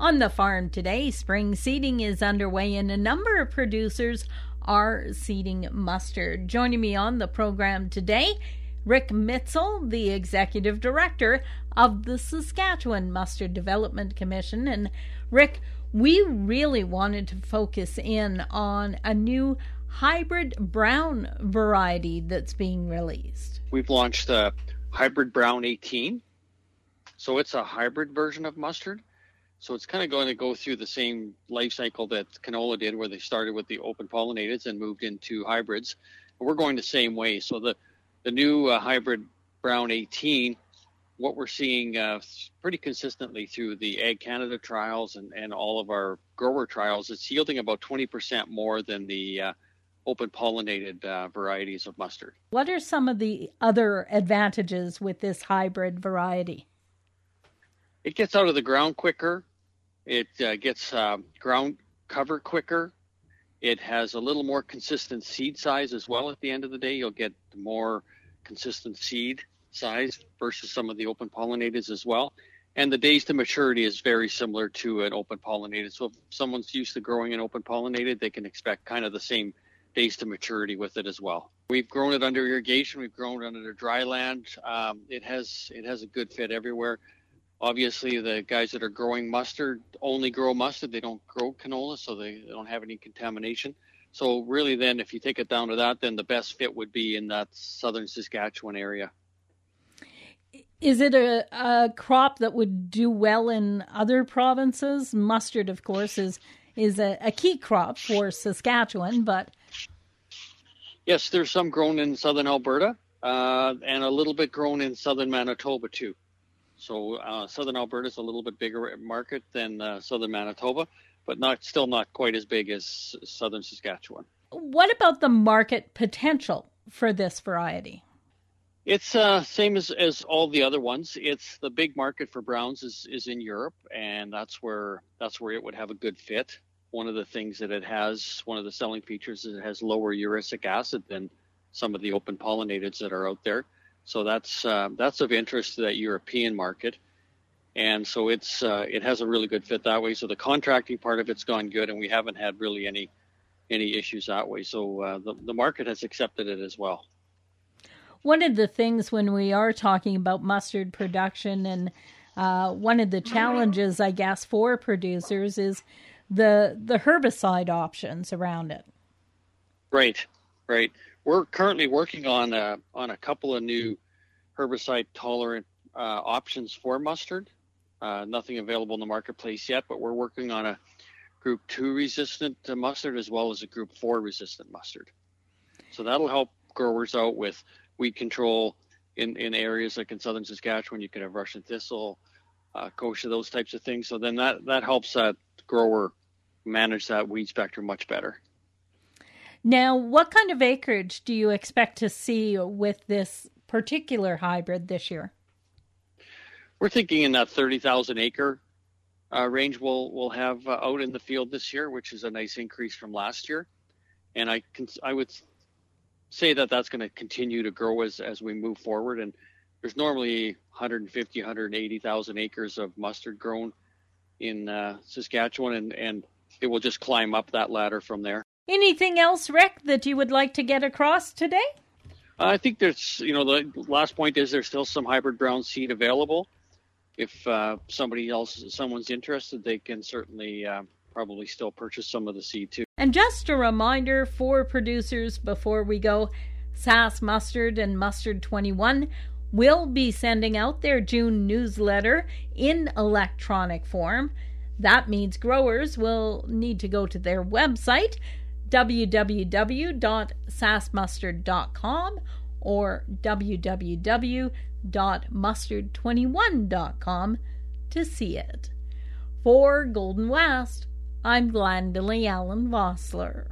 On the farm today, spring seeding is underway and a number of producers are seeding mustard. Joining me on the program today, Rick Mitzel, the executive director of the Saskatchewan Mustard Development Commission. And Rick, we really wanted to focus in on a new hybrid brown variety that's being released. We've launched the hybrid brown 18. So it's a hybrid version of mustard. So it's kind of going to go through the same life cycle that canola did, where they started with the open pollinated and moved into hybrids. we're going the same way. So the the new uh, hybrid brown 18 what we're seeing uh, pretty consistently through the Ag Canada trials and, and all of our grower trials, it's yielding about 20% more than the uh, open pollinated uh, varieties of mustard. What are some of the other advantages with this hybrid variety? It gets out of the ground quicker, it uh, gets um, ground cover quicker. It has a little more consistent seed size as well. At the end of the day, you'll get more consistent seed size versus some of the open pollinators as well. And the days to maturity is very similar to an open pollinated. So if someone's used to growing an open pollinated, they can expect kind of the same days to maturity with it as well. We've grown it under irrigation. We've grown it under dry land. Um, it has it has a good fit everywhere. Obviously, the guys that are growing mustard only grow mustard. They don't grow canola, so they don't have any contamination. So really, then, if you take it down to that, then the best fit would be in that southern Saskatchewan area. Is it a, a crop that would do well in other provinces? Mustard, of course, is is a, a key crop for Saskatchewan, but yes, there's some grown in southern Alberta uh, and a little bit grown in southern Manitoba too. So uh, southern Alberta is a little bit bigger market than uh, southern Manitoba, but not still not quite as big as southern Saskatchewan. What about the market potential for this variety? It's uh, same as, as all the other ones. It's the big market for browns is, is in Europe, and that's where that's where it would have a good fit. One of the things that it has, one of the selling features, is it has lower erucic acid than some of the open pollinators that are out there. So that's uh, that's of interest to that European market, and so it's uh, it has a really good fit that way. So the contracting part of it's gone good, and we haven't had really any any issues that way. So uh, the the market has accepted it as well one of the things when we are talking about mustard production and uh, one of the challenges, I guess, for producers is the the herbicide options around it. Right, right. We're currently working on a, on a couple of new herbicide tolerant uh, options for mustard. Uh, nothing available in the marketplace yet, but we're working on a group two resistant mustard as well as a group four resistant mustard. So that'll help growers out with weed control in, in areas like in southern Saskatchewan. You could have Russian thistle, uh, kochia, those types of things. So then that, that helps that grower manage that weed spectrum much better. Now, what kind of acreage do you expect to see with this particular hybrid this year? We're thinking in that 30,000 acre uh, range we'll, we'll have uh, out in the field this year, which is a nice increase from last year. And I can, I would say that that's going to continue to grow as as we move forward. And there's normally 150, 180,000 acres of mustard grown in uh, Saskatchewan, and and it will just climb up that ladder from there. Anything else, Rick, that you would like to get across today? I think there's, you know, the last point is there's still some hybrid brown seed available. If uh, somebody else, someone's interested, they can certainly uh, probably still purchase some of the seed too. And just a reminder for producers before we go Sask Mustard and Mustard 21 will be sending out their June newsletter in electronic form. That means growers will need to go to their website www.saskmustard.com or www.mustard21.com to see it. For Golden West, I'm Glendalee Allen Vossler.